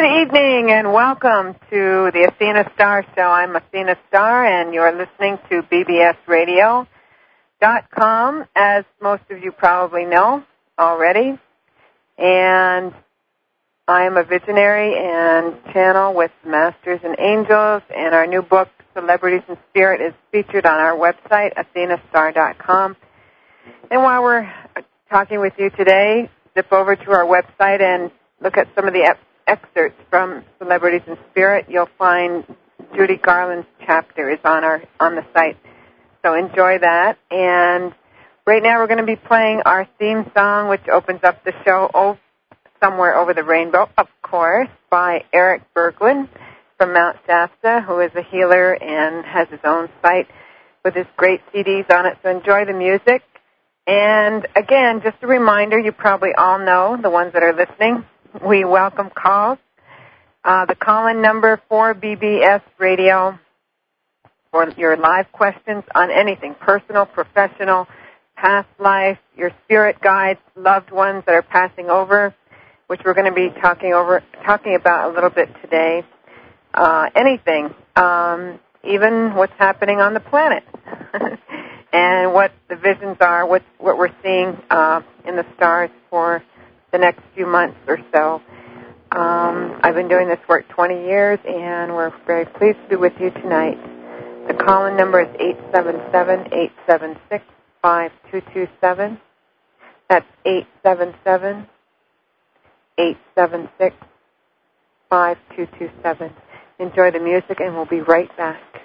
Good evening and welcome to the Athena Star Show. I'm Athena Star and you're listening to bbsradio.com as most of you probably know already. And I am a visionary and channel with Masters and Angels and our new book Celebrities in Spirit is featured on our website athenastar.com. And while we're talking with you today, zip over to our website and look at some of the excerpts from Celebrities in Spirit, you'll find Judy Garland's chapter is on our on the site. So enjoy that. And right now we're going to be playing our theme song, which opens up the show, oh, "Somewhere Over the Rainbow," of course, by Eric Berglund from Mount Shasta, who is a healer and has his own site with his great CDs on it. So enjoy the music. And again, just a reminder, you probably all know, the ones that are listening, we welcome calls. Uh, the call-in number for BBS Radio for your live questions on anything, personal, professional, past life, your spirit guides, loved ones that are passing over, which we're going to be talking over, talking about a little bit today. Uh, anything, um, even what's happening on the planet, and what the visions are, what what we're seeing uh, in the stars for the next few months or so. Um, I've been doing this work 20 years, and we're very pleased to be with you tonight. The call-in number is 877-876-5227. That's 877-876-5227. Enjoy the music, and we'll be right back.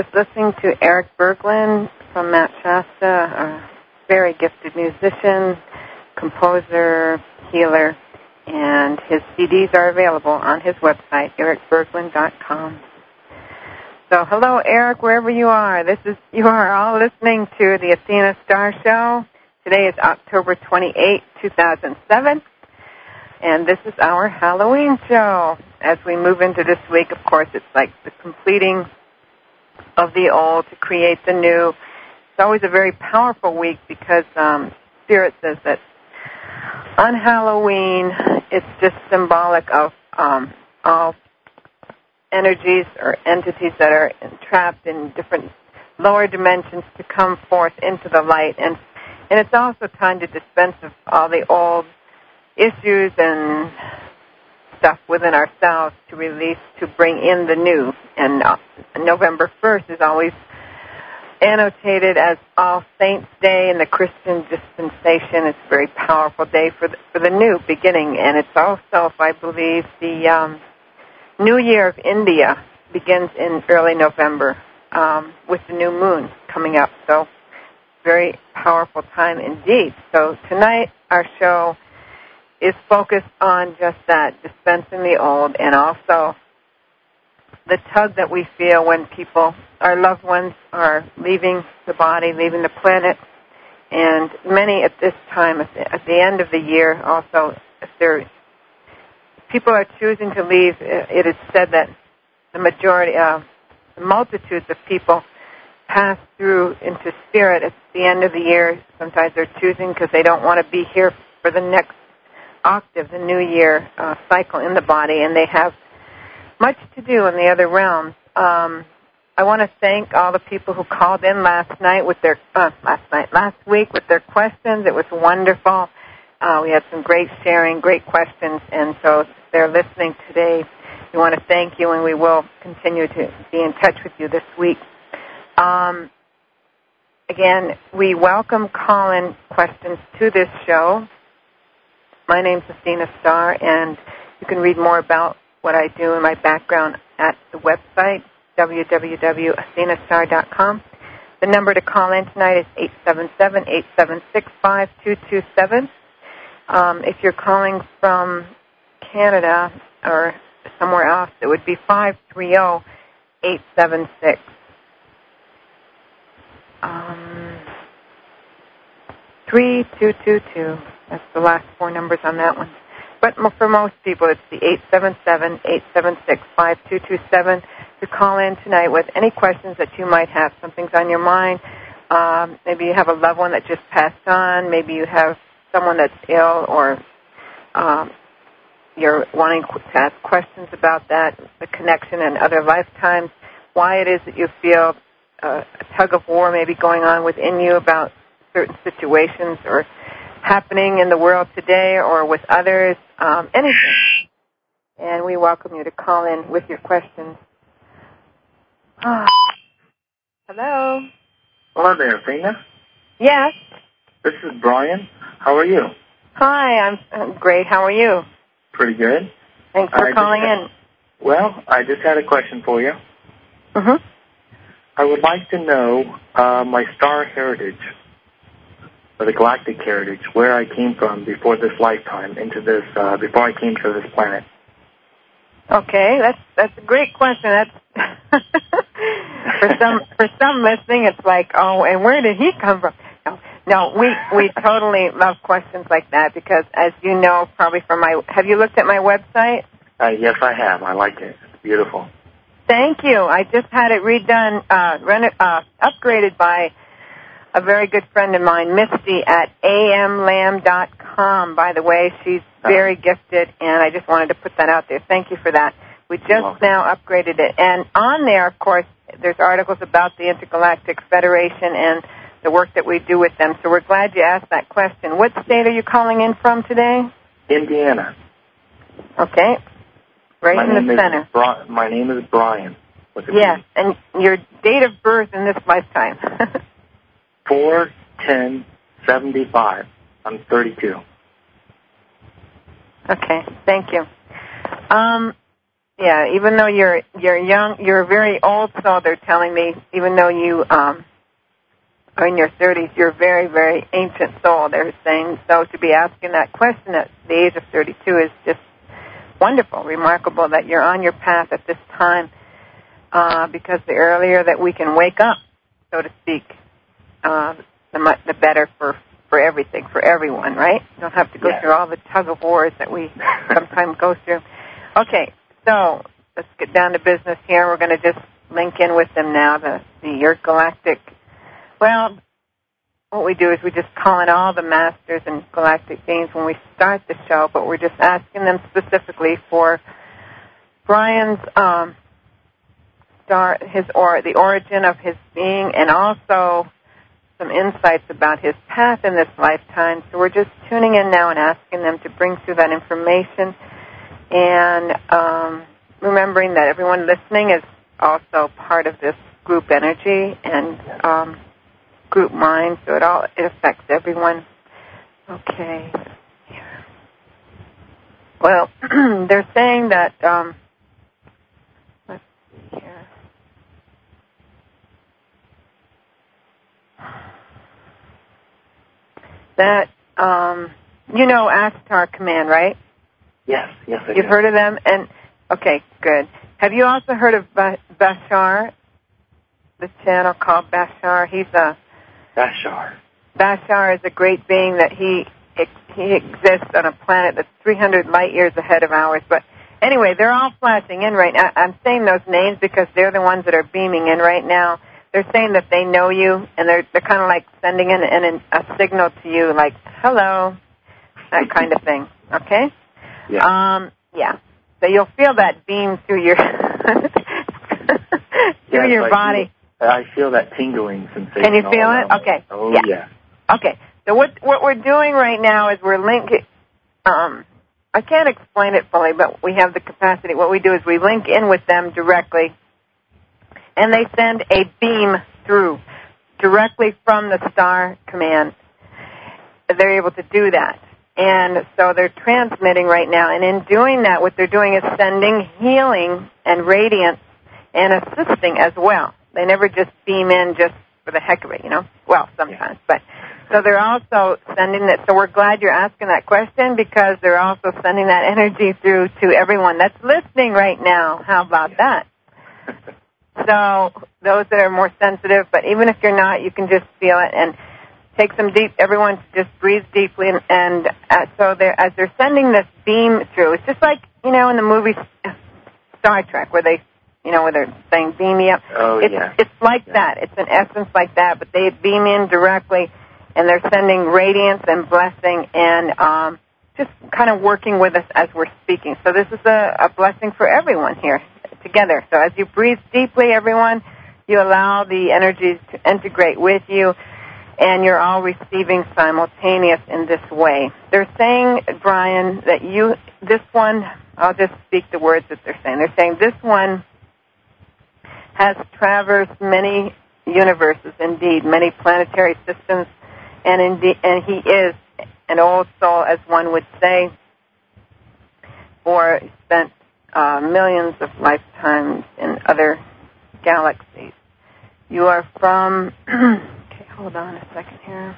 Just listening to Eric Berglund from Mount Shasta, a very gifted musician, composer, healer, and his CDs are available on his website, ericberglund.com. So, hello, Eric, wherever you are. This is you are all listening to the Athena Star Show. Today is October 28, 2007, and this is our Halloween show. As we move into this week, of course, it's like the completing of the old to create the new. It's always a very powerful week because um, Spirit says that on Halloween, it's just symbolic of um, all energies or entities that are trapped in different lower dimensions to come forth into the light and and it's also time to dispense of all the old issues and stuff within ourselves to release to bring in the new and uh, November 1st is always annotated as All Saints Day in the Christian dispensation. It's a very powerful day for the, for the new beginning, and it's also, I believe, the um, New Year of India begins in early November um, with the new moon coming up. So, very powerful time indeed. So tonight our show is focused on just that, dispensing the old, and also the tug that we feel when people, our loved ones, are leaving the body, leaving the planet, and many at this time, at the, end of the year, also, if they're people are choosing to leave, it is said that the majority, uh, multitudes of people pass through into spirit at the end of the year. Sometimes they're choosing because they don't want to be here for the next octave, the new year uh, cycle in the body, and they have much to do in the other realms. Um, I want to thank all the people who called in last night with their uh, last night, last week with their questions. It was wonderful. Uh, we had some great sharing, great questions, and so they're listening today, we want to thank you, and we will continue to be in touch with you this week. Um, again, we welcome call-in questions to this show. My name's Athena Star, and you can read more about what I do and my background at the website, www.athenastar.com. The number to call in tonight is 877-876-5227. Um, if you're calling from Canada or somewhere else, it would be 530-876. Um, 3222. That's the last four numbers on that one. But for most people, it's the 877-876-5227 to call in tonight with any questions that you might have. Something's on your mind. Um, maybe you have a loved one that just passed on. Maybe you have someone that's ill or um, you're wanting to ask questions about that, the connection and other lifetimes, why it is that you feel uh, a tug of war maybe going on within you about certain situations or happening in the world today or with others, um, anything. And we welcome you to call in with your questions. Oh. Hello. Hello there, Athena. Yes. This is Brian. How are you? Hi, I'm, I'm great. How are you? Pretty good. Thanks for I calling had, in. Well, I just had a question for you. Mm-hmm. I would like to know uh, my star heritage or the galactic heritage, where I came from before this lifetime, into this uh, before I came to this planet. Okay, that's that's a great question. That's for some for some listening, it's like, oh, and where did he come from? No, no, we we totally love questions like that because, as you know, probably from my have you looked at my website? Uh, yes, I have. I like it. It's beautiful. Thank you. I just had it redone, uh, reno- uh, upgraded by a very good friend of mine, Misty at amlam.com. By the way, she's very gifted, and I just wanted to put that out there. Thank you for that. We just now upgraded it, and on there, of course, there's articles about the Intergalactic Federation and the work that we do with them. So we're glad you asked that question. What state are you calling in from today? Indiana. Okay. Right my in the center. Bri- my name is Brian. Yes, and your date of birth in this lifetime. Four ten seventy five. I'm thirty two. Okay, thank you. Um, yeah, even though you're you're young, you're very old soul. They're telling me, even though you um are in your 30s, you're very very ancient soul. They're saying so to be asking that question at the age of 32 is just wonderful, remarkable that you're on your path at this time. Uh, because the earlier that we can wake up, so to speak, uh, the much the better for for everything, for everyone, right? You don't have to go Yeah. through all the tug of wars that we sometimes go through. Okay, so let's get down to business here. We're going to just link in with them now. The the your galactic. Well, what we do is we just call in all the masters and galactic beings when we start the show, but we're just asking them specifically for Brian's um, star, his or the origin of his being, and also some insights about his path in this lifetime. So we're just tuning in now and asking them to bring through that information, and um, remembering that everyone listening is also part of this group energy and um, group mind, so it all it affects everyone. Okay. Well, they're saying that. Um, let's see here. That um, you know Ashtar Command, right? Yes, yes, I You've do. heard of them, and okay, good. Have you also heard of Ba- Bashar? The channel called Bashar. He's a Bashar. Bashar is a great being that he he exists on a planet that's 300 light years ahead of ours. But anyway, they're all flashing in right now. I'm saying those names because they're the ones that are beaming in right now. They're saying that they know you, and they're they're kind of like sending in an, a signal to you, like "hello," that kind of thing. Okay. Yeah. Um. Yeah. So you'll feel that beam through your through Yes, your I body. Feel, I feel that tingling sensation. Can you feel it? me. Okay. Oh Yeah. yeah. Okay. So what what we're doing right now is we're linking. Um, I can't explain it fully, but we have the capacity. What we do is we link in with them directly, and they send a beam through directly from the star command. They're able to do that. And so they're transmitting right now. And in doing that, what they're doing is sending healing and radiance and assisting as well. They never just beam in just for the heck of it, you know? Well, sometimes. But so they're also sending that. So we're glad you're asking that question because they're also sending that energy through to everyone that's listening right now. How about that? So those that are more sensitive, but even if you're not, you can just feel it and take some deep. Everyone just breathe deeply, and, and uh, so they're as they're sending this beam through. It's just like you know in the movie Star Trek where they, you know, where they're saying beam me up. Oh it's yeah. it's like Yeah. that. It's an essence like that, but they beam in directly, and they're sending radiance and blessing and um, just kind of working with us as we're speaking. So this is a, a blessing for everyone here together. So as you breathe deeply, everyone, you allow the energies to integrate with you, and you're all receiving simultaneous in this way. They're saying, Brian, that you, this one, I'll just speak the words that they're saying. They're saying this one has traversed many universes, indeed, many planetary systems, and indeed, and he is an old soul, as one would say, or spent uh, millions of lifetimes in other galaxies. You are from. okay, hold on a second here.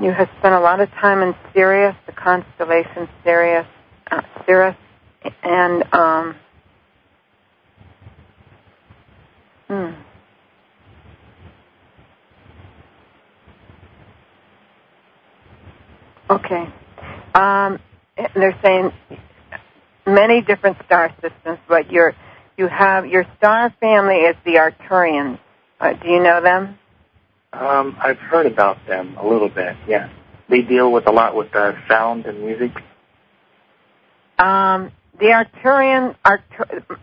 You have spent a lot of time in Sirius, the constellation Sirius, uh, Sirius, and um. Hmm. Okay. Um, they're saying many different star systems, but your you have your star family is the Arcturians. Uh, do you know them? Um, I've heard about them a little bit. Yeah. They deal with a lot with uh, sound and music. Um, the Arcturian, Arctur-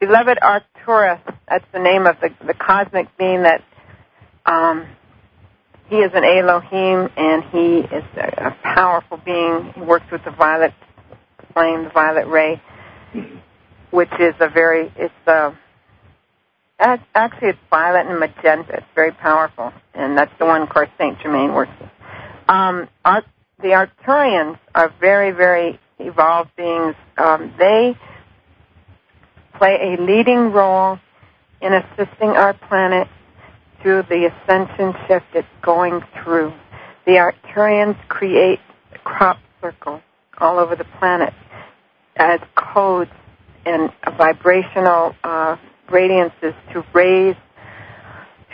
beloved Arcturus. That's the name of the the cosmic being that. Um, he is an Elohim, and he is a, a powerful being. He works with the violet flame, the violet ray, which is a very it's a actually it's violet and magenta. It's very powerful, and that's the one, of course, Saint Germain works with. Um, the Arcturians are very, very evolved beings, um, they play a leading role in assisting our planet through the ascension shift it's going through. The Arcturians create crop circles all over the planet as codes and vibrational uh, radiances to raise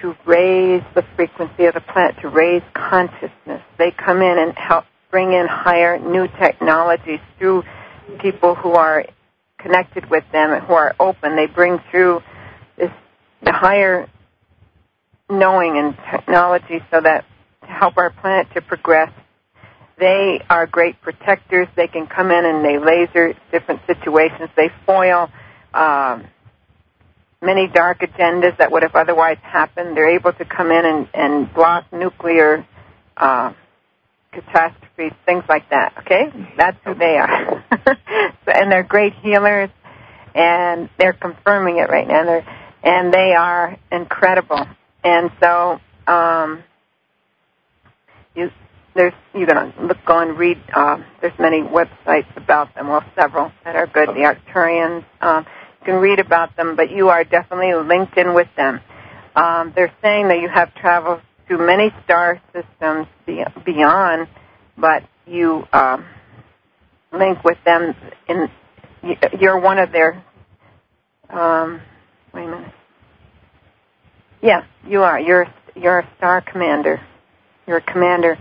to raise the frequency of the planet, to raise consciousness. They come in and help bring in higher new technologies through people who are connected with them and who are open. They bring through this the higher knowing and technology so that to help our planet to progress. They are great protectors. They can come in and they laser different situations. They foil um, many dark agendas that would have otherwise happened. They're able to come in and, and block nuclear uh, catastrophes, things like that. Okay, that's who they are, and they're great healers, and they're confirming it right now. They're, and they are incredible. And so, um, you there's you can look go and read. Uh, there's many websites about them. Well, several that are good. The Arcturians. Um, you can read about them, but you are definitely linked in with them. Um, they're saying that you have traveled through many star systems beyond, but you um, link with them. In you're one of their. Um, wait a minute. Yeah, you are. You're you're a star commander. You're a commander.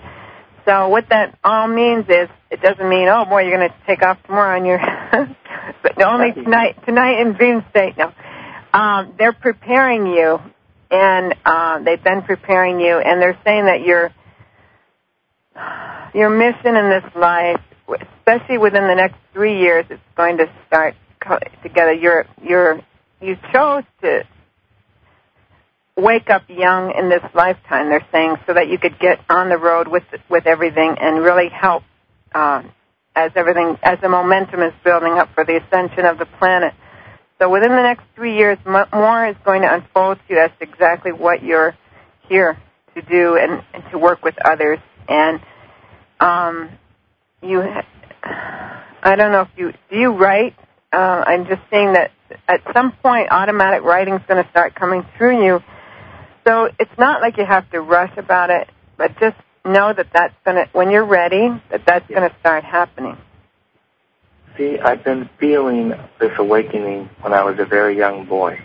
So what that all means is it doesn't mean oh boy you're going to take off tomorrow on your but only tonight tonight in dream state no. Um, they're preparing you and uh, they've been preparing you, and they're saying that your your mission in this life, especially within the next three years, it's going to start together. You're you're you chose to wake up young in this lifetime. They're saying so that you could get on the road with with everything and really help uh, as everything as the momentum is building up for the ascension of the planet. So within the next three years, more is going to unfold to you. That's exactly what you're here to do and, and to work with others. And um, you, I don't know if you do you write. Uh, I'm just saying that at some point, automatic writing is going to start coming through you. So it's not like you have to rush about it, but just know that that's going to when you're ready, that that's yeah. going to start happening. See, I've been feeling this awakening when I was a very young boy.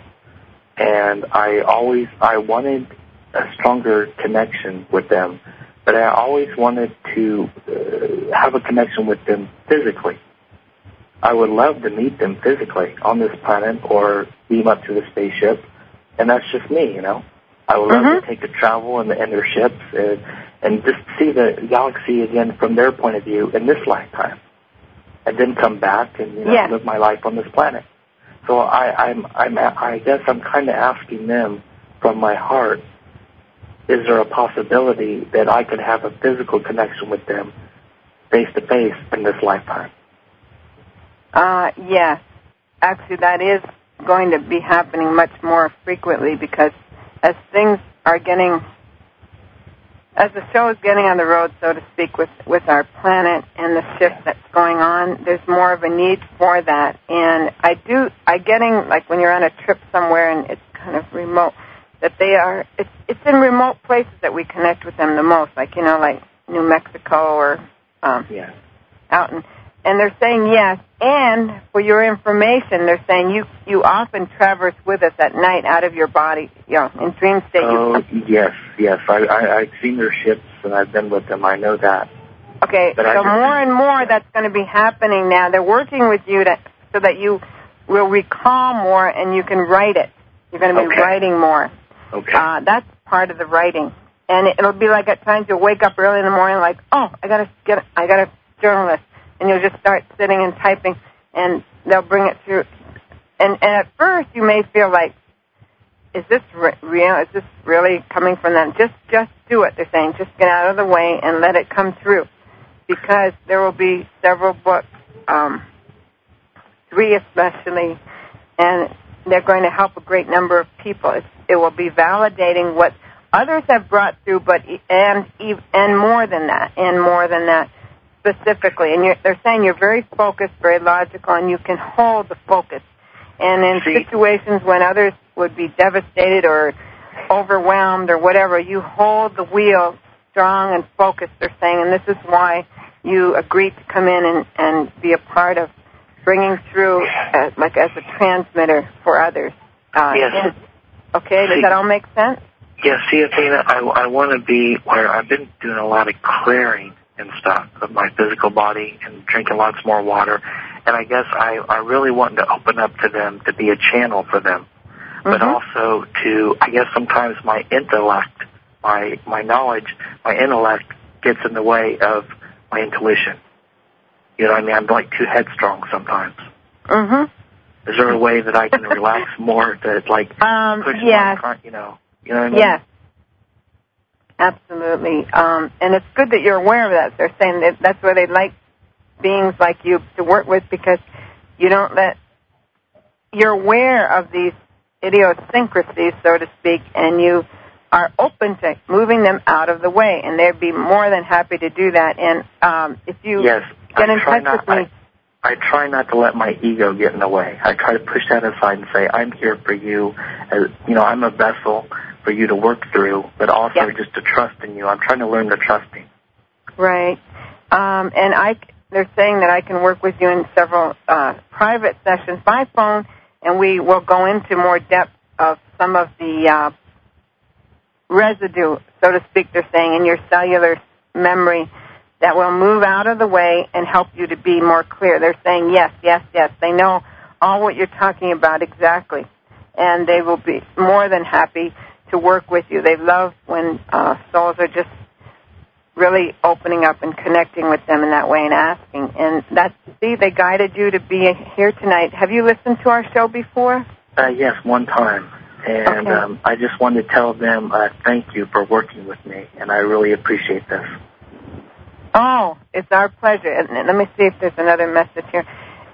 And I always, I wanted a stronger connection with them, but I always wanted to uh, have a connection with them physically. I would love to meet them physically on this planet or beam up to the spaceship, and that's just me, you know. I would love mm-hmm. to take a travel in, the, in their ships and, and just see the galaxy again from their point of view in this lifetime and then come back and you know yes. live my life on this planet. So I, I'm, I'm, I guess I'm kind of asking them from my heart: Is there a possibility that I could have a physical connection with them, face to face, in this lifetime? Uh, yes. Actually, that is going to be happening much more frequently because as things are getting as the show is getting on the road, so to speak, with with our planet and the shift that's going on, there's more of a need for that. And I do, I getting like when you're on a trip somewhere and it's kind of remote, that they are. It's it's in remote places that we connect with them the most, like you know, like New Mexico or um, yeah. out in and they're saying yes. And for your information, they're saying you you often traverse with us at night out of your body, you know, in dream state. Oh yes, yes. I, I I've seen their ships and I've been with them. I know that. Okay, but so more and more that's going to be happening now. They're working with you to, so that you will recall more and you can write it. You're going to be okay. writing more. Okay. Uh, that's part of the writing, and it'll be like at times you'll wake up early in the morning, like, oh, I got to get, I got to journal this and you'll just start sitting and typing, and they'll bring it through. And, and at first, you may feel like, is this re- real? Is this really coming from them? Just, just do it. They're saying, just get out of the way and let it come through, because there will be several books, um, three especially, and they're going to help a great number of people. It's, it will be validating what others have brought through, but and and more than that, and more than that specifically, and you're, they're saying you're very focused, very logical, and you can hold the focus. And in See- situations when others would be devastated or overwhelmed or whatever, you hold the wheel strong and focused. They're saying, and this is why you agreed to come in and, and be a part of bringing through, uh, like as a transmitter for others. Uh, Yes. okay, does See- that all make sense? Yeah, see, Athena, I, I want to be where I've been doing a lot of clearing and stuff of my physical body and drinking lots more water. And I guess I, I really wanted to open up to them to be a channel for them. But Mhm. also to, I guess sometimes my intellect, my, my knowledge, my intellect gets in the way of my intuition. You know what I mean? I'm like too headstrong sometimes. Mm-hmm. Is there a way that I can relax more to like Um, push yes. my, you know, you know what I mean? Yes. Absolutely. Um, and it's good that you're aware of that. They're saying that that's where they like beings like you to work with because you don't let, you're aware of these idiosyncrasies, so to speak, and you are open to moving them out of the way. And they'd be more than happy to do that. And um, if you Yes. get I in try touch not, with me, I, I try not to let my ego get in the way. I try to push that aside and say, I'm here for you. As, you know, I'm a vessel for you to work through, but also Yeah. just to trust in you. I'm trying to learn to trust you. Right. Um, and I, they're saying that I can work with you in several uh, private sessions by phone, and we will go into more depth of some of the uh, residue, so to speak, they're saying, in your cellular memory that will move out of the way and help you to be more clear. They're saying yes, yes, yes. They know all what you're talking about exactly, and they will be more than happy to work with you. They love when uh, souls are just really opening up and connecting with them in that way and asking. And that's, see, they guided you to be here tonight. Have you listened to our show before? Uh, yes, one time. And Okay. um, I just wanted to tell them uh, thank you for working with me, and I really appreciate this. Oh, it's our pleasure. And and let me see if there's another message here.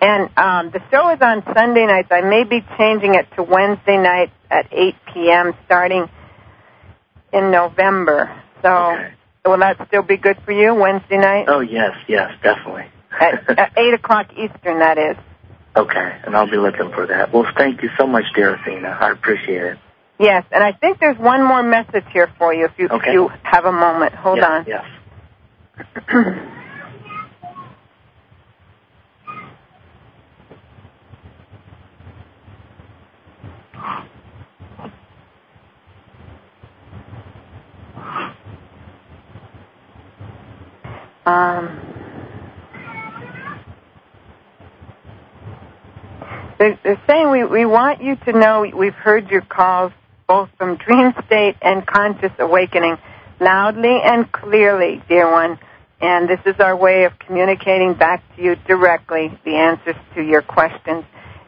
And um, the show is on Sunday nights. I may be changing it to Wednesday nights at 8 p.m. starting in November. So Okay. will that still be good for you, Wednesday night? Oh, yes, yes, definitely. At, at 8 o'clock Eastern, that is. okay, and I'll be looking for that. Well, thank you so much, dear Athena. I appreciate it. Yes, and I think there's one more message here for you if you, Okay. if you have a moment. Hold yes, on. Yes. Um, they're, they're saying we, we want you to know we've heard your calls both from dream state and conscious awakening loudly and clearly, dear one. And this is our way of communicating back to you directly the answers to your questions.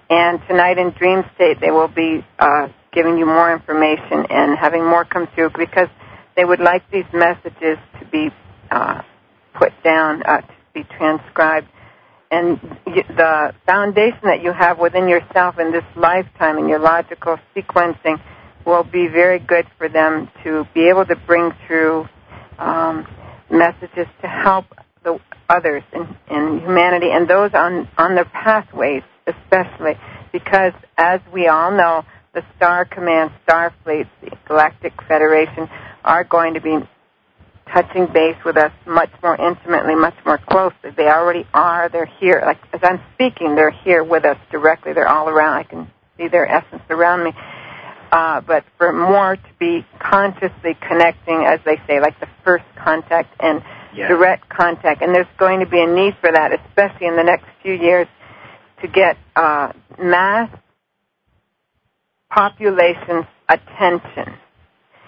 And tonight in dream state, they will be uh, giving you more information and having more come through because they would like these messages to be uh, put down, uh, to be transcribed. And the foundation that you have within yourself in this lifetime and your logical sequencing will be very good for them to be able to bring through um, messages to help the others in, in humanity and those on, on their pathways especially because as we all know, the Star Command, Starfleet, the Galactic Federation are going to be touching base with us much more intimately, much more closely. They already are. They're here. Like as I'm speaking, they're here with us directly. They're all around. I can see their essence around me. Uh, but for more to be consciously connecting, as they say, like the first contact and Yeah. direct contact. And there's going to be a need for that, especially in the next few years, to get uh, mass population's attention.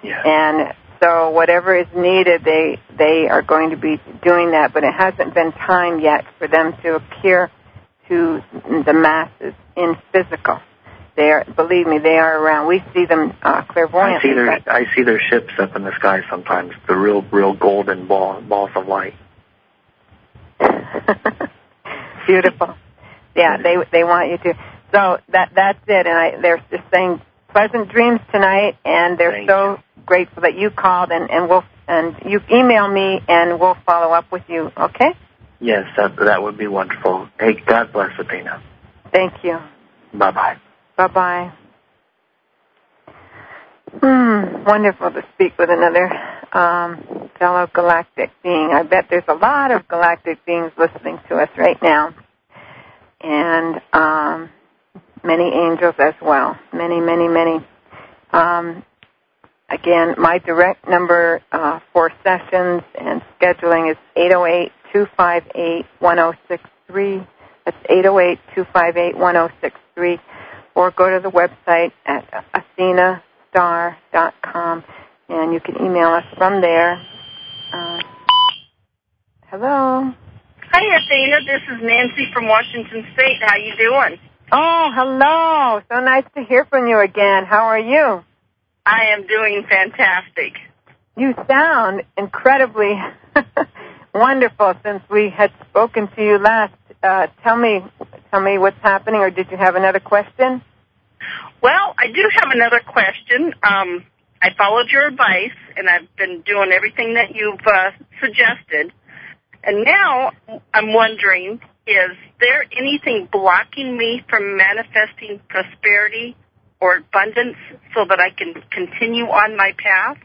Yeah. And so whatever is needed, they they are going to be doing that. But it hasn't been time yet for them to appear to the masses in physical. They are, believe me, they are around. We see them uh, I see their I see their ships up in the sky sometimes. The real real golden ball balls of light. Beautiful. Yeah, they they want you to. So that that's it. And I they're just saying pleasant dreams tonight, and they're Thank so grateful that you called, and and we'll and you email me, and we'll follow up with you. Okay. Yes, that that would be wonderful. Hey, God bless Athena. Thank you. Bye bye. Bye bye. Hmm, wonderful to speak with another um, fellow galactic being. I bet there's a lot of galactic beings listening to us right now, and um, many angels as well. Many, many, many. Um, again, my direct number uh, for sessions and scheduling is 808 258 1063. That's 808 258 1063. Or go to the website at athenastar.com and you can email us from there. Uh, hello. Hi, Athena. This is Nancy from Washington State. How you doing? Oh, hello. So nice to hear from you again. How are you? I am doing fantastic. You sound incredibly wonderful since we had spoken to you last. Uh, tell me, tell me what's happening, or did you have another question? Well, I do have another question. Um, I followed your advice, and I've been doing everything that you've uh, suggested. And now I'm wondering, is there anything blocking me from manifesting prosperity or abundance so that I can continue on my path?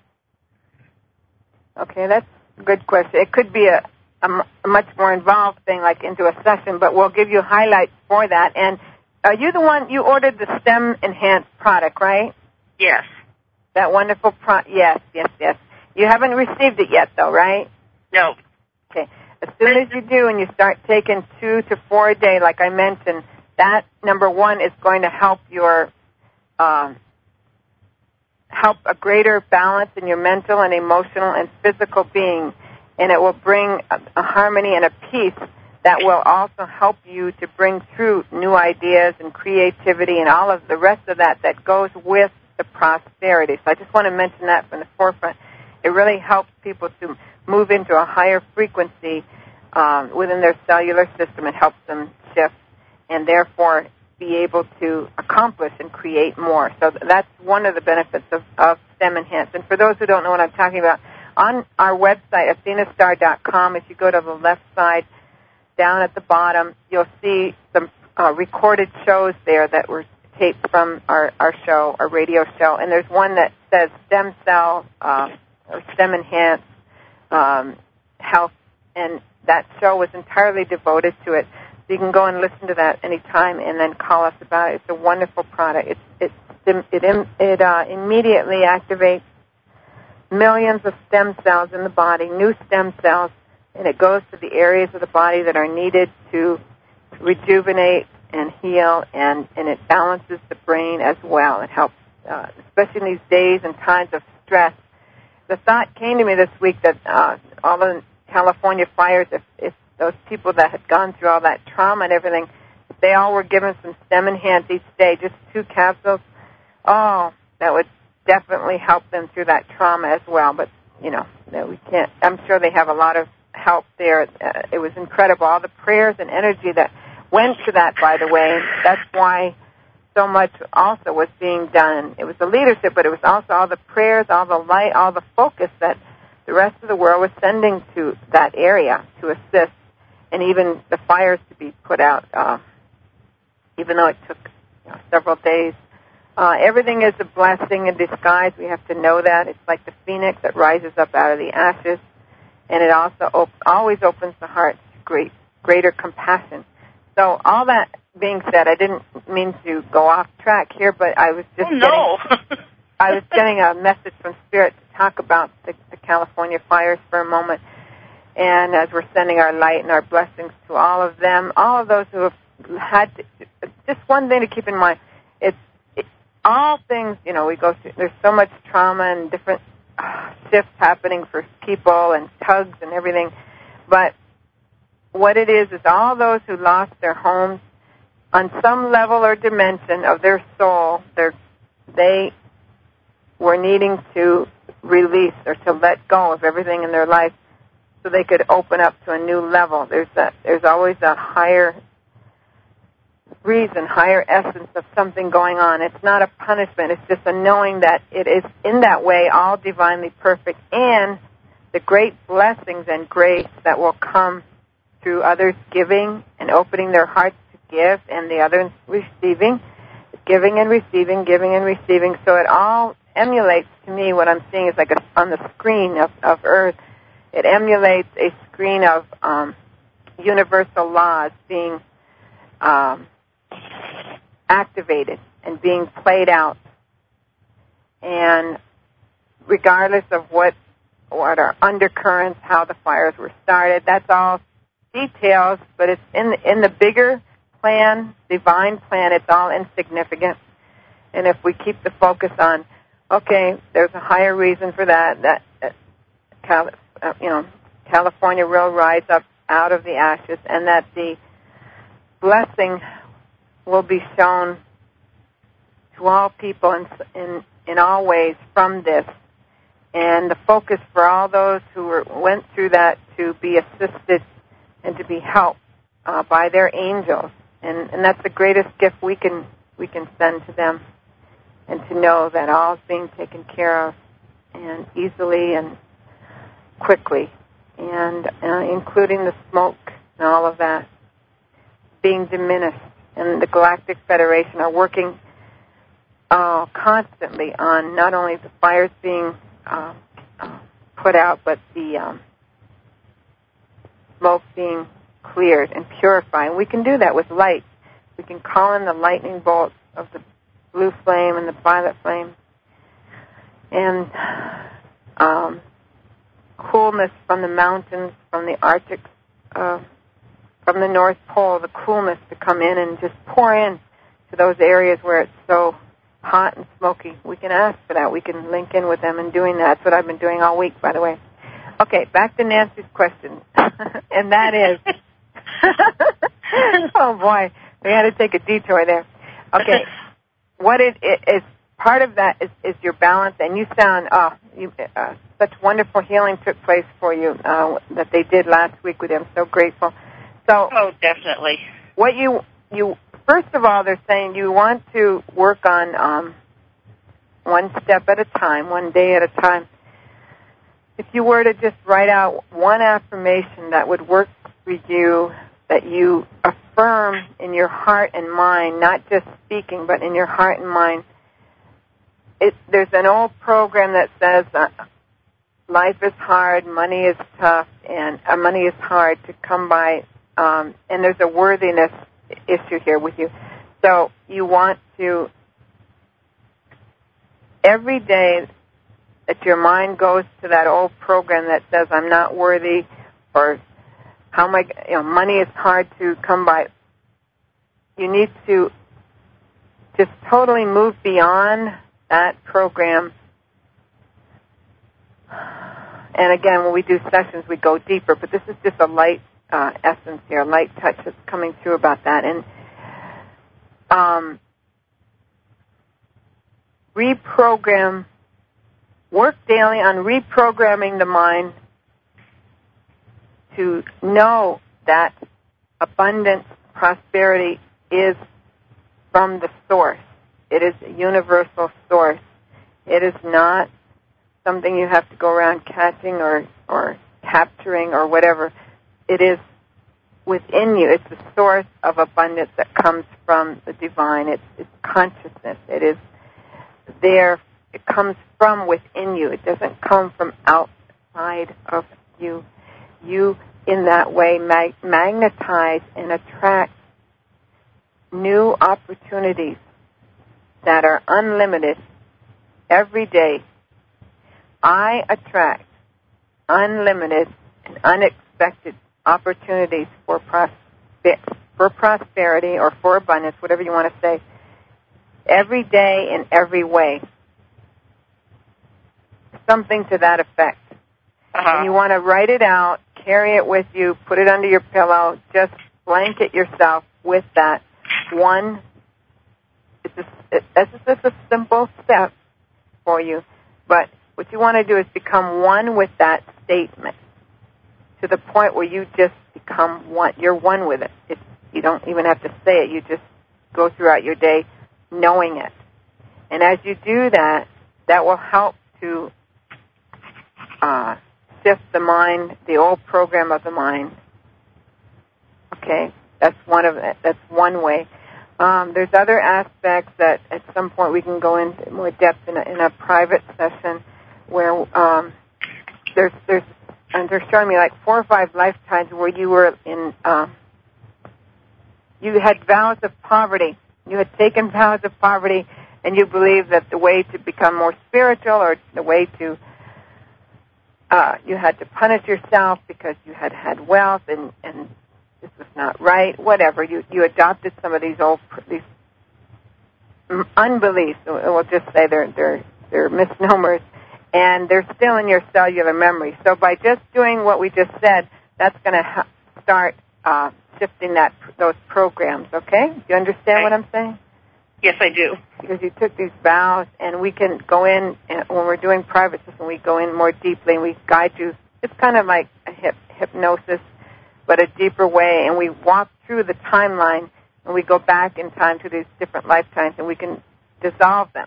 Okay, that's a good question. It could be a, a, m- a much more involved thing, like into a session, but we'll give you highlights for that. And are you the one you ordered the STEM enhanced product, right? Yes. That wonderful pro. Yes, yes, yes. You haven't received it yet, though, right? No. Okay. As soon as you do, and you start taking two to four a day, like I mentioned, that number one is going to help your um, help a greater balance in your mental and emotional and physical being, and it will bring a, a harmony and a peace that will also help you to bring through new ideas and creativity and all of the rest of that that goes with the prosperity. So I just want to mention that from the forefront. It really helps people to move into a higher frequency um, within their cellular system. It helps them shift and therefore be able to accomplish and create more. So that's one of the benefits of, of STEM Enhance. And for those who don't know what I'm talking about, on our website, athenastar.com, if you go to the left side, down at the bottom, you'll see some uh, recorded shows there that were taped from our, our show, our radio show. And there's one that says stem cell uh, or stem enhanced um, health, and that show was entirely devoted to it. So you can go and listen to that anytime, and then call us about it. It's a wonderful product. It it it it uh, immediately activates millions of stem cells in the body, new stem cells, and it goes to the areas of the body that are needed to rejuvenate and heal, and and it balances the brain as well. It helps, uh, especially in these days and times of stress. The thought came to me this week that uh, all the California fires, if, if those people that had gone through all that trauma and everything, if they all were given some stem enhance each day, just two capsules, oh, that would definitely help them through that trauma as well. But you know, we can't. I'm sure they have a lot of help there. Uh, it was incredible. All the prayers and energy that went to that, by the way. That's why so much also was being done. It was the leadership, but it was also all the prayers, all the light, all the focus that the rest of the world was sending to that area to assist, and even the fires to be put out, uh, even though it took you know, several days. Uh, everything is a blessing in disguise. We have to know that. It's like the phoenix that rises up out of the ashes, and it also op- always opens the heart to great, greater compassion. So all that being said, I didn't mean to go off track here, but I was just oh, no. getting, I was getting a message from Spirit to talk about the, the California fires for a moment. And as we're sending our light and our blessings to all of them, all of those who have had, to, just one thing to keep in mind, it's it, all things, you know, we go through, there's so much trauma and different uh, shifts happening for people and tugs and everything. But what it is is all those who lost their homes on some level or dimension of their soul, they were needing to release or to let go of everything in their life so they could open up to a new level. There's a, there's always a higher reason, higher essence of something going on. It's not a punishment. It's just a knowing that it is in that way all divinely perfect and the great blessings and grace that will come through others giving and opening their hearts give and the others receiving, giving and receiving, giving and receiving. So it all emulates to me what I'm seeing is like a, on the screen of, of Earth. It emulates a screen of um, universal laws being um, activated and being played out. And regardless of what what are undercurrents, how the fires were started, that's all details, but it's in the, in the bigger plan, divine plan, it's all insignificant. And if we keep the focus on, okay, there's a higher reason for that, that, uh, uh, you know, California will rise up out of the ashes, and that the blessing will be shown to all people in in, in all ways from this. And the focus for all those who were, went through that to be assisted and to be helped uh, by their angels, and and that's the greatest gift we can we can send to them, and to know that all is being taken care of, and easily and quickly, and uh, including the smoke and all of that being diminished, and the Galactic Federation are working uh, constantly on not only the fires being uh, uh, put out, but the um, smoke being cleared and purified. And we can do that with light. We can call in the lightning bolts of the blue flame and the violet flame, and um, coolness from the mountains, from the Arctic, uh, from the North Pole, the coolness to come in and just pour in to those areas where it's so hot and smoky. We can ask for that. We can link in with them in doing that. That's what I've been doing all week, by the way. Okay, back to Nancy's question, and that is, oh boy, we had to take a detour there. Okay, what it, is part of that is, is your balance, and you sound oh, you, uh, such wonderful healing took place for you uh, that they did last week with you. I'm so grateful. So, oh, definitely. What you you first of all, they're saying you want to work on um, one step at a time, one day at a time. If you were to just write out one affirmation that would work for you, that you affirm in your heart and mind, not just speaking, but in your heart and mind. It, there's an old program that says uh, life is hard, money is tough, and uh, money is hard to come by, um, and there's a worthiness issue here with you. So you want to every day that your mind goes to that old program that says I'm not worthy or how am I you know money is hard to come by you need to just totally move beyond that program and again when we do sessions we go deeper but this is just a light uh, essence here, a light touch that's coming through about that. And um, reprogram, work daily on reprogramming the mind to know that abundance, prosperity is from the source. It is a universal source. It is not something you have to go around catching or, or capturing or whatever it is within you. It's the source of abundance that comes from the divine. It's, it's consciousness. It is there. It comes from within you. It doesn't come from outside of you. You, in that way, mag- magnetize and attract new opportunities that are unlimited every day. I attract unlimited and unexpected opportunities for, for prosperity or for abundance, whatever you want to say, every day in every way. Something to that effect. Uh-huh. And you want to write it out, carry it with you, put it under your pillow, just blanket yourself with that one. It's a, it, just a simple step for you, but what you want to do is become one with that statement to the point where you just become one. You're one with it. It's, you don't even have to say it. You just go throughout your day knowing it. And as you do that, that will help to uh, shift the mind, the old program of the mind, Okay, that's one of. That's one way. Um, there's other aspects that at some point we can go into more depth in a, in a private session where um, there's there's and they're showing me like four or five lifetimes where you were in uh, you had vows of poverty. You had taken vows of poverty, and you believe that the way to become more spiritual or the way to uh, you had to punish yourself because you had had wealth and and this was not right. Whatever you you adopted some of these old these unbeliefs. We'll just say they're they're they're misnomers, and they're still in your cellular memory. So by just doing what we just said, that's going to ha- start uh, shifting that those programs. Okay, do you understand what I'm saying? Yes, I do. because you took these vows, and we can go in and when we're doing private session, we go in more deeply and we guide you. It's kind of like a hip, hypnosis, but a deeper way, and we walk through the timeline and we go back in time to these different lifetimes, and we can dissolve them.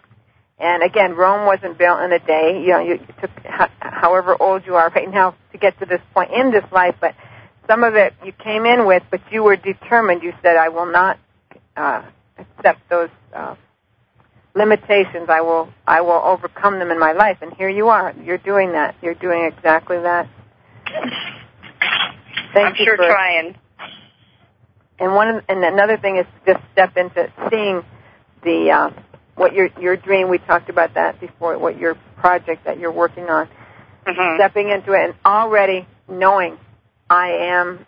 And again, Rome wasn't built in a day. You know, you it took however old you are right now to get to this point in this life, but some of it you came in with, but you were determined. You said, "I will not uh, accept those uh, limitations. I will I will overcome them in my life. And here you are. You're doing that. You're doing exactly that. Thank I'm you sure for, trying. And one of, and another thing is just step into seeing the uh, what your your dream. We talked about that before. What your project that you're working on. hmm Stepping into it and already knowing I am.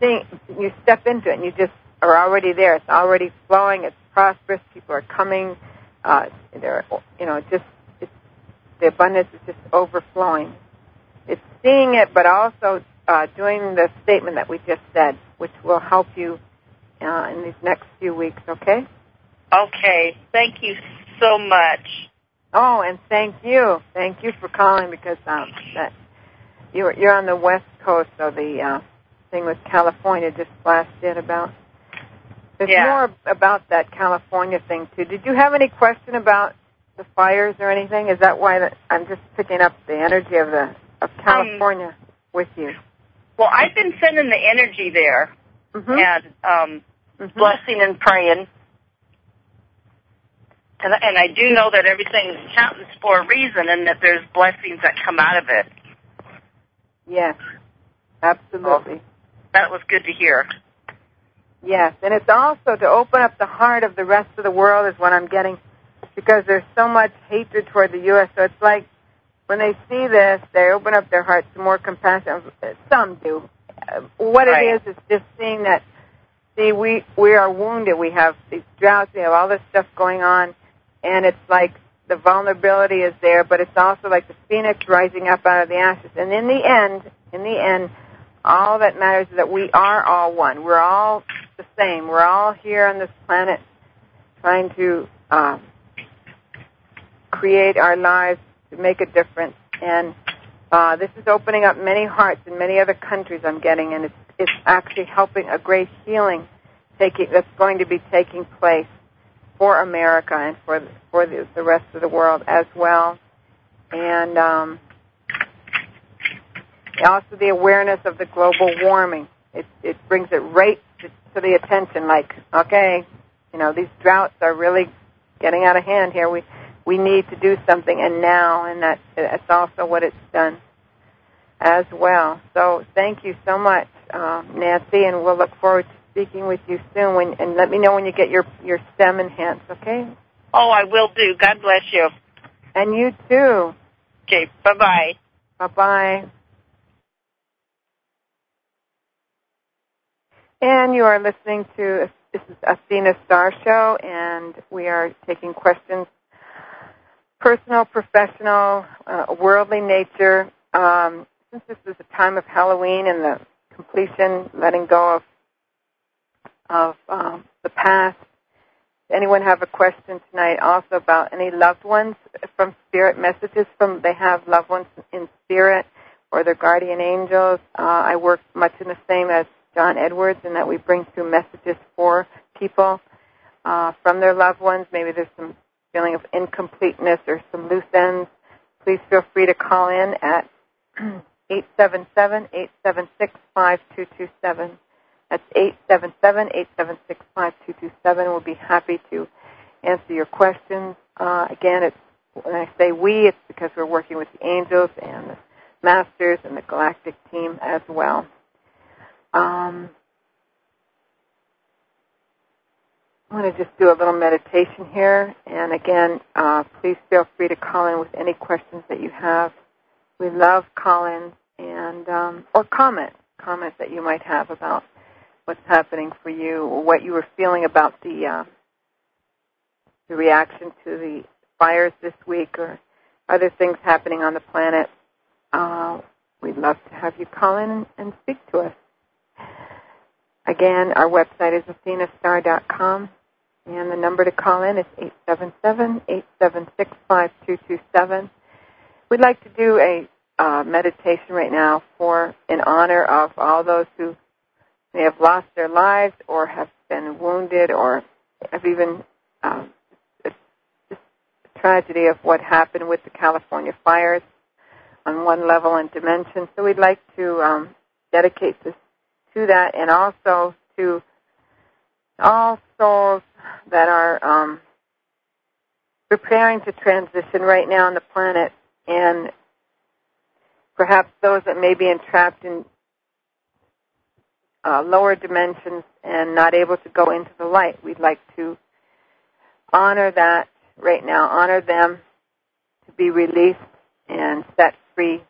Seeing you step into it and you just are already there. It's already flowing. It's prosperous. People are coming. Uh, they're you know just it's, the abundance is just overflowing. It's seeing it, but also uh, doing the statement that we just said, which will help you uh, in these next few weeks. Okay. Okay. Thank you so much. Oh, and thank you, thank you for calling because um, that you're you're on the west coast, so the uh, thing with California just flashed in about. There's Yeah. more about that California thing too. Did you have any question about the fires or anything? Is that why that I'm just picking up the energy of the of California with you? Well, I've been sending the energy there Mm-hmm. and um, Mhm. blessing and praying. And, and I do know that everything happens for a reason and that there's blessings that come out of it. Yes, absolutely. That was good to hear. Yes, and it's also to open up the heart of the rest of the world is what I'm getting, because there's so much hatred toward the U.S. So it's like when they see this, they open up their hearts to more compassion. Some do. Uh, What Right. it is is just seeing that. See, we we are wounded. We have these droughts. We have all this stuff going on, and it's like the vulnerability is there, but it's also like the phoenix rising up out of the ashes. And in the end, in the end, all that matters is that we are all one. We're all the same. We're all here on this planet trying to um, create our lives to make a difference. And uh, this is opening up many hearts in many other countries. I'm getting, and it's it's actually helping a great healing taking that's going to be taking place for America and for for the, the rest of the world as well. And um, also the awareness of the global warming. It it brings it right to, the attention. Like, okay, you know, these droughts are really getting out of hand here. We we need to do something, and now, and that that's also what it's done as well. So thank you so much, uh, Nancy, and we'll look forward to speaking with you soon. When, and let me know when you get your your stem enhanced, okay? Oh, I will do. God bless you. And you too. Okay, bye-bye. Bye bye. And you are listening to this is Athena Star Show, and we are taking questions, personal, professional, uh, worldly nature. Um, since this is a time of Halloween and the completion, letting go of of um, the past. Anyone have a question tonight also about any loved ones from spirit messages from they have loved ones in spirit or their guardian angels? Uh, I work much in the same as John Edwards and that we bring through messages for people uh, from their loved ones. Maybe there's some feeling of incompleteness or some loose ends. Please feel free to call in at 877-876-5227. That's 877-876-5227. We'll be happy to answer your questions. Uh, again, it's when I say we, it's because we're working with the angels and the masters and the galactic team as well. Um, I'm going to just do a little meditation here. And again, uh, please feel free to call in with any questions that you have. We love call-ins and um, or comments, comments that you might have about what's happening for you or what you were feeling about the uh, the reaction to the fires this week or other things happening on the planet. Uh, we'd love to have you call in and, and speak to us. Again, our website is athenastar.com, and the number to call in is 877-876-5227. We'd like to do a uh, meditation right now for in honor of all those who may have lost their lives or have been wounded or have even um, a, a tragedy of what happened with the California fires on one level and dimension. So we'd like to um, dedicate this to that and also to all souls that are um, preparing to transition right now on the planet and perhaps those that may be entrapped in uh, lower dimensions and not able to go into the light. We'd like to honor that right now, honor them to be released and set free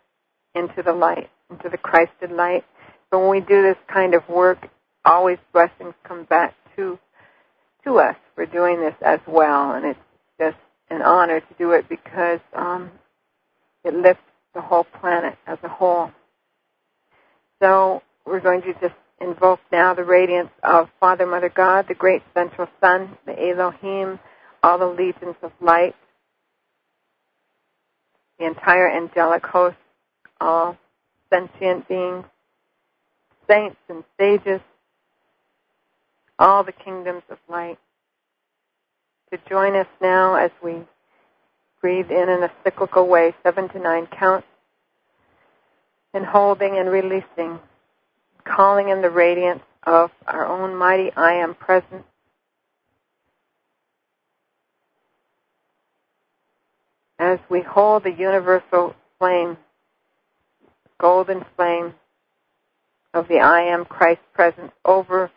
into the light, into the Christed light. So when we do this kind of work, always blessings come back to to us for doing this as well, and it's just an honor to do it because um, it lifts the whole planet as a whole. So we're going to just invoke now the radiance of Father, Mother God, the great central sun, the Elohim, all the legions of light, the entire angelic host, all sentient beings, saints and sages, all the kingdoms of light, to join us now as we breathe in in a cyclical way, seven to nine counts, and holding and releasing, calling in the radiance of our own mighty I am Presence. As we hold the universal flame, golden flame of the I am Christ presence over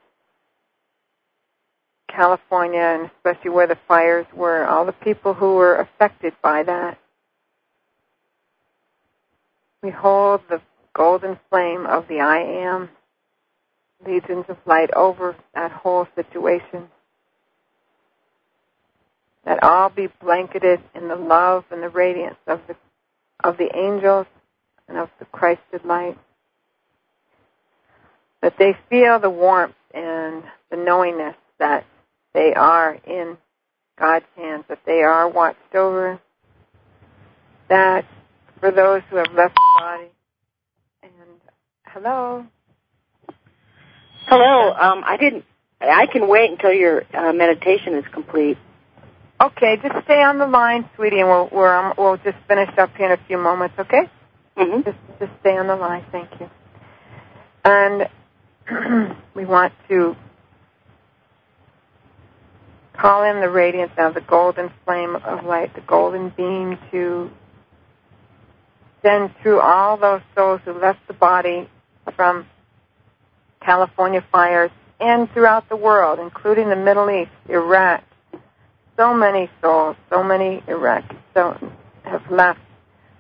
California and especially where the fires were, all the people who were affected by that. We hold the golden flame of the I am legions of light over that whole situation. That all be blanketed in the love and the radiance of the of the angels and of the Christed light. That they feel the warmth and the knowingness that they are in God's hands, that they are watched over, that for those who have left the body, and hello. Hello. Um, I didn't. I can wait until your uh, meditation is complete. Okay, just stay on the line, sweetie, and we'll we'll, um, we'll just finish up here in a few moments. Okay? Mm-hmm. Just just stay on the line. Thank you. And we want to call in the radiance of the golden flame of light, the golden beam to send through all those souls who left the body from California fires and throughout the world, including the Middle East, Iraq. So many souls, so many Iraqis so have left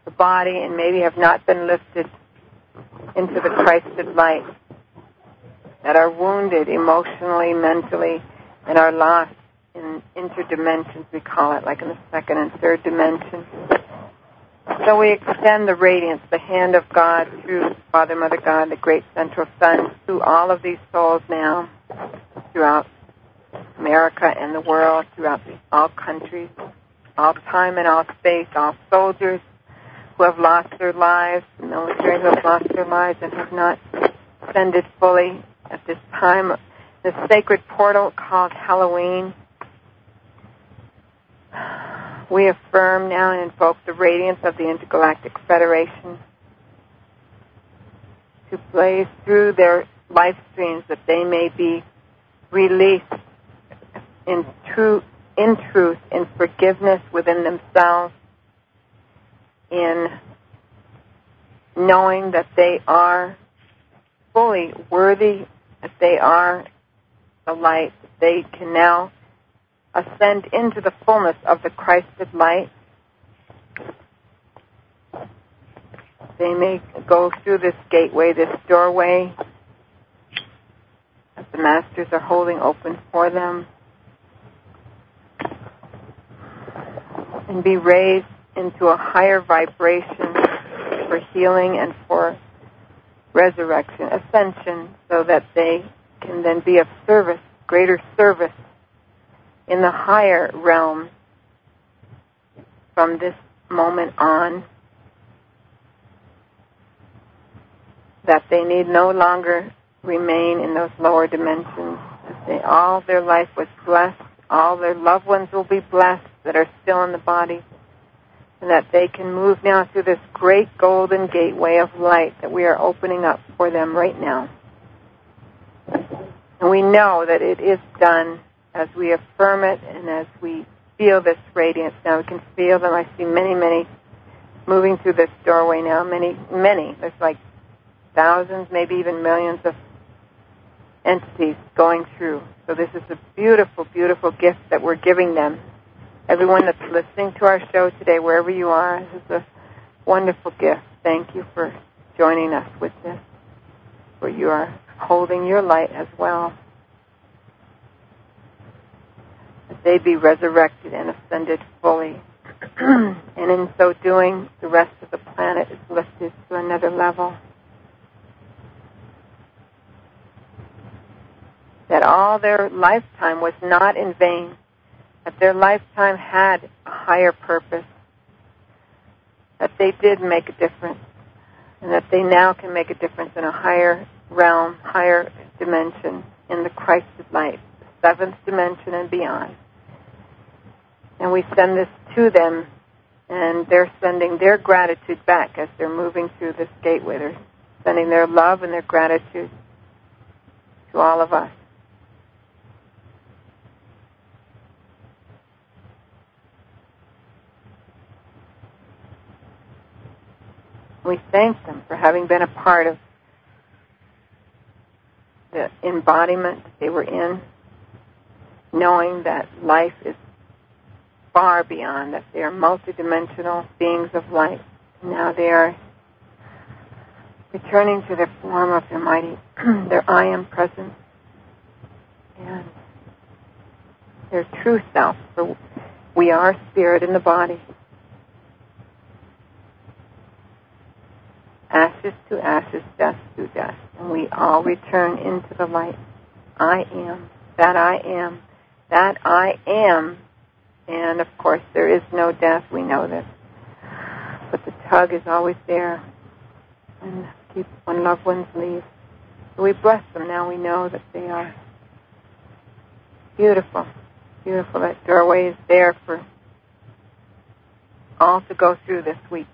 the body and maybe have not been lifted into the Christed light, that are wounded emotionally, mentally, and are lost in interdimensions, we call it, like in the second and third dimension. So we extend the radiance, the hand of God through Father, Mother God, the great central sun, through all of these souls now, throughout America and the world, throughout all countries, all time and all space, all soldiers who have lost their lives, the military who have lost their lives and have not ascended fully at this time. This sacred portal called Halloween we affirm now and invoke the radiance of the Intergalactic Federation to blaze through their life streams that they may be released in true in truth, in forgiveness within themselves, in knowing that they are fully worthy, that they are the light, they can now ascend into the fullness of the Christed light. They may go through this gateway, this doorway that the masters are holding open for them. and be raised into a higher vibration for healing and for resurrection, ascension, so that they can then be of service, greater service in the higher realm from this moment on. That they need no longer remain in those lower dimensions. That they, all their life was blessed, all their loved ones will be blessed, that are still in the body, and that they can move now through this great golden gateway of light that we are opening up for them right now. And we know that it is done as we affirm it and as we feel this radiance now. We can feel them. I see many, many moving through this doorway now. Many, many. There's like thousands, maybe even millions of entities going through. So this is a beautiful, beautiful gift that we're giving them everyone that's listening to our show today, wherever you are. This is a wonderful gift. Thank you for joining us with this, for you are holding your light as well. That they be resurrected and ascended fully. and in so doing, the rest of the planet is lifted to another level. That all their lifetime was not in vain that their lifetime had a higher purpose, that they did make a difference, and that they now can make a difference in a higher realm, higher dimension in the Christed light, the seventh dimension and beyond. And we send this to them, and they're sending their gratitude back as they're moving through this gateway. They're sending their love and their gratitude to all of us. We thank them for having been a part of the embodiment they were in, knowing that life is far beyond, that they are multidimensional beings of light. Now they are returning to their form of their mighty, their I am presence, and their true self. For we are spirit in the body. Ashes to ashes, dust to dust, and we all return into the light. I am, that I am, that I am. And of course, there is no death, we know this. But the tug is always there. And keep when loved ones leave. So we bless them now, we know that they are beautiful. Beautiful. That doorway is there for all to go through this week.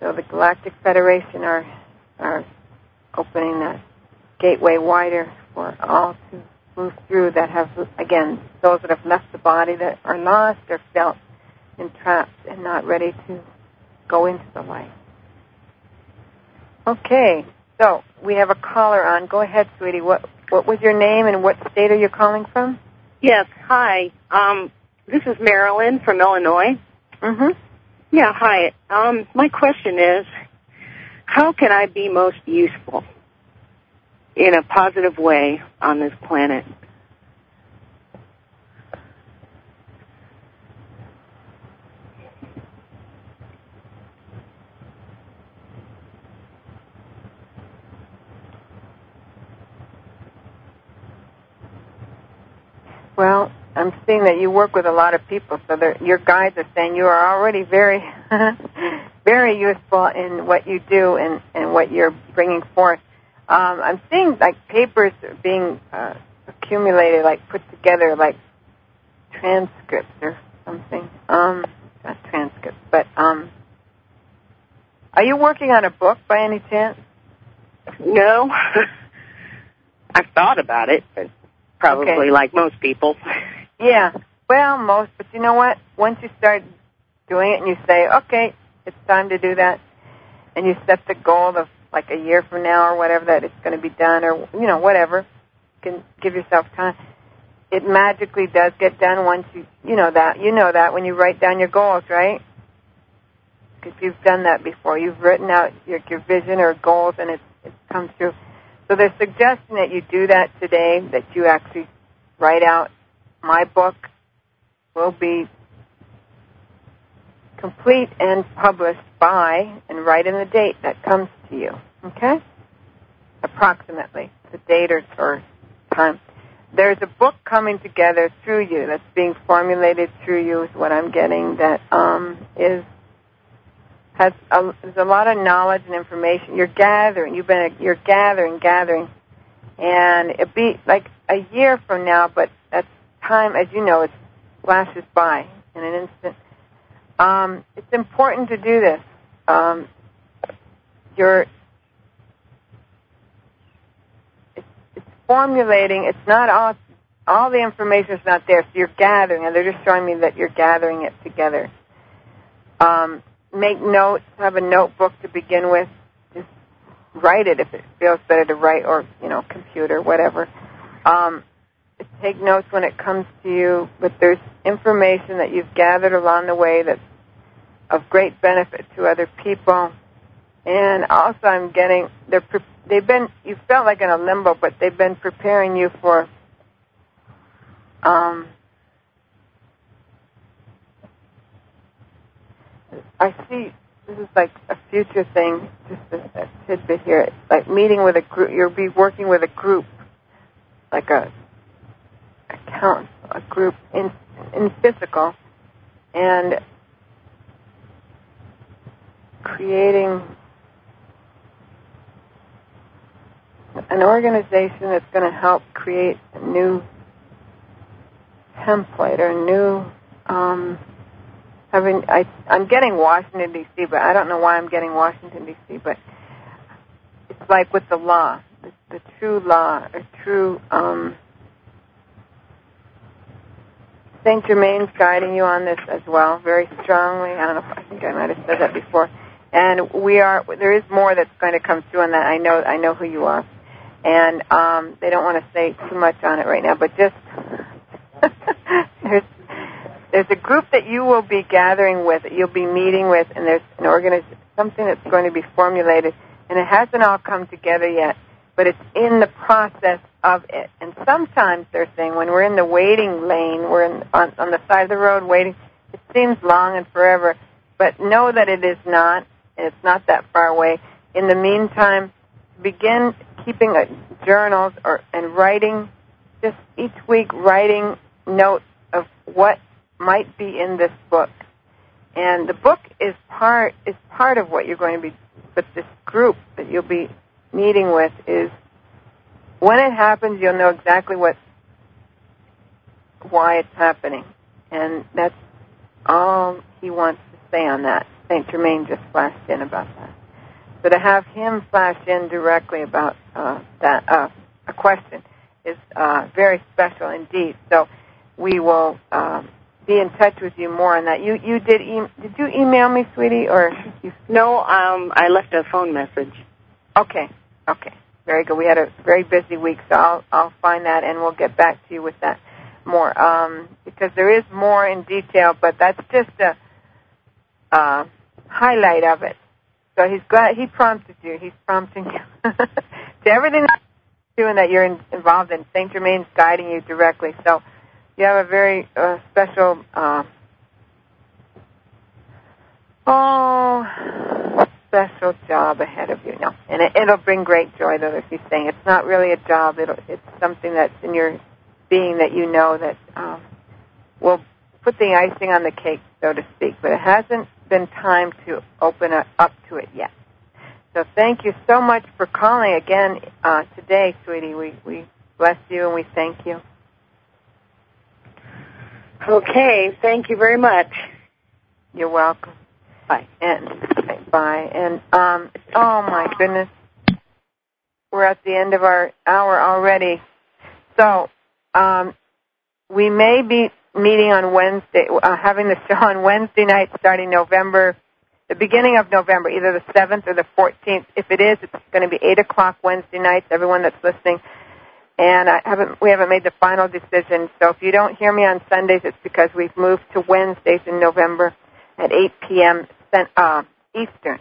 So the Galactic Federation are are opening that gateway wider for all to move through that have again those that have left the body that are lost or felt entrapped and not ready to go into the light. Okay, so we have a caller on. Go ahead, sweetie. What what was your name and what state are you calling from? Yes, hi. Um, this is Marilyn from Illinois. Mm-hmm. Yeah, hi. Um, my question is, how can I be most useful in a positive way on this planet? Well, I'm seeing that you work with a lot of people, so your guides are saying you are already very, very useful in what you do and, and what you're bringing forth. Um, I'm seeing like papers being uh, accumulated, like put together, like transcripts or something. Um, not transcripts, but um, are you working on a book by any chance? No. I've thought about it, but probably Okay. like most people. Yeah. Well, most, but you know what? Once you start doing it and you say, okay, it's time to do that, and you set the goal of like a year from now or whatever that it's going to be done or, you know, whatever, you can give yourself time. It magically does get done once you, you know that, you know that when you write down your goals, right? Because you've done that before. You've written out your, your vision or goals and it's, it's come true. So they're suggesting that you do that today, that you actually write out my book will be complete and published by, and write in the date that comes to you. Okay? Approximately. The date or, or time. There's a book coming together through you that's being formulated through you is what I'm getting that um, is has a, a lot of knowledge and information you're gathering. You've been you're gathering, gathering, and it be like a year from now, but that's time, as you know, it flashes by in an instant. Um, it's important to do this. Um, you're it's, it's formulating. It's not all all the information is not there, so you're gathering, and they're just showing me that you're gathering it together. Um, make notes. Have a notebook to begin with. Just write it if it feels better to write, or you know, computer, whatever. Um, take notes when it comes to you, but there's information that you've gathered along the way that's of great benefit to other people. And also, I'm getting they're pre- they've been you felt like in a limbo, but they've been preparing you for. Um, I see this is like a future thing, just a, a tidbit here. It's like meeting with a group. You'll be working with a group, like a account, a group in in physical, and creating an organization that's going to help create a new template or a new um, having I I'm getting Washington D.C. but I don't know why I'm getting Washington D.C. but it's like with the law the, the true law a true um, Saint Germain's guiding you on this as well very strongly. I don't know if I think I might have said that before. And we are there is more that's going to come through on that. I know I know who you are. And um, they don't want to say too much on it right now but just there's there's a group that you will be gathering with, that you'll be meeting with, and there's an organization, something that's going to be formulated, and it hasn't all come together yet, but it's in the process of it. And sometimes they're saying when we're in the waiting lane, we're in, on, on the side of the road waiting, it seems long and forever, but know that it is not, and it's not that far away. In the meantime, begin keeping a, journals or and writing, just each week writing notes of what might be in this book. And the book is part is part of what you're going to be but this group that you'll be meeting with is when it happens you'll know exactly what why it's happening. And that's all he wants to say on that. Saint Germain just flashed in about that. So to have him flash in directly about uh, that uh, a question is uh, very special indeed. So we will um, be in touch with you more on that. You you did e- did you email me, sweetie, or you? No, um, I left a phone message. Okay, okay, very good. We had a very busy week, so I'll I'll find that and we'll get back to you with that more um, because there is more in detail, but that's just a uh, highlight of it. So he's glad he prompted you. He's prompting you to everything that you're doing that you're in, involved in. Saint Germain's guiding you directly. So you have a very uh, special, uh, oh, special job ahead of you. No, and it, it'll bring great joy. Though, if you're saying it's not really a job, it'll, it's something that's in your being that you know that um, will put the icing on the cake, so to speak. But it hasn't been time to open up to it yet. So thank you so much for calling again uh, today, sweetie. We we bless you and we thank you. Okay, thank you very much. You're welcome. Bye. And bye. And um, oh my goodness, we're at the end of our hour already. So, um, we may be meeting on Wednesday, uh, having the show on Wednesday night starting November, the beginning of November, either the 7th or the 14th. If it is, it's going to be 8 o'clock Wednesday nights, everyone that's listening. And I haven't, we haven't made the final decision. So if you don't hear me on Sundays, it's because we've moved to Wednesdays in November at 8 p.m. Uh, Eastern.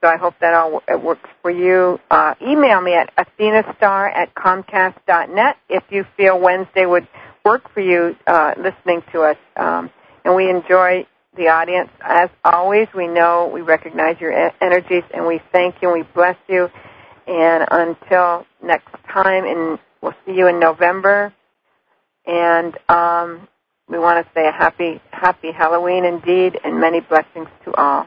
So I hope that all it works for you. Uh, email me at athenastar at comcast.net if you feel Wednesday would work for you uh, listening to us. Um, and we enjoy the audience. As always, we know we recognize your energies and we thank you and we bless you. And until next time, and we'll see you in November. And um, we want to say a happy, happy Halloween indeed, and many blessings to all.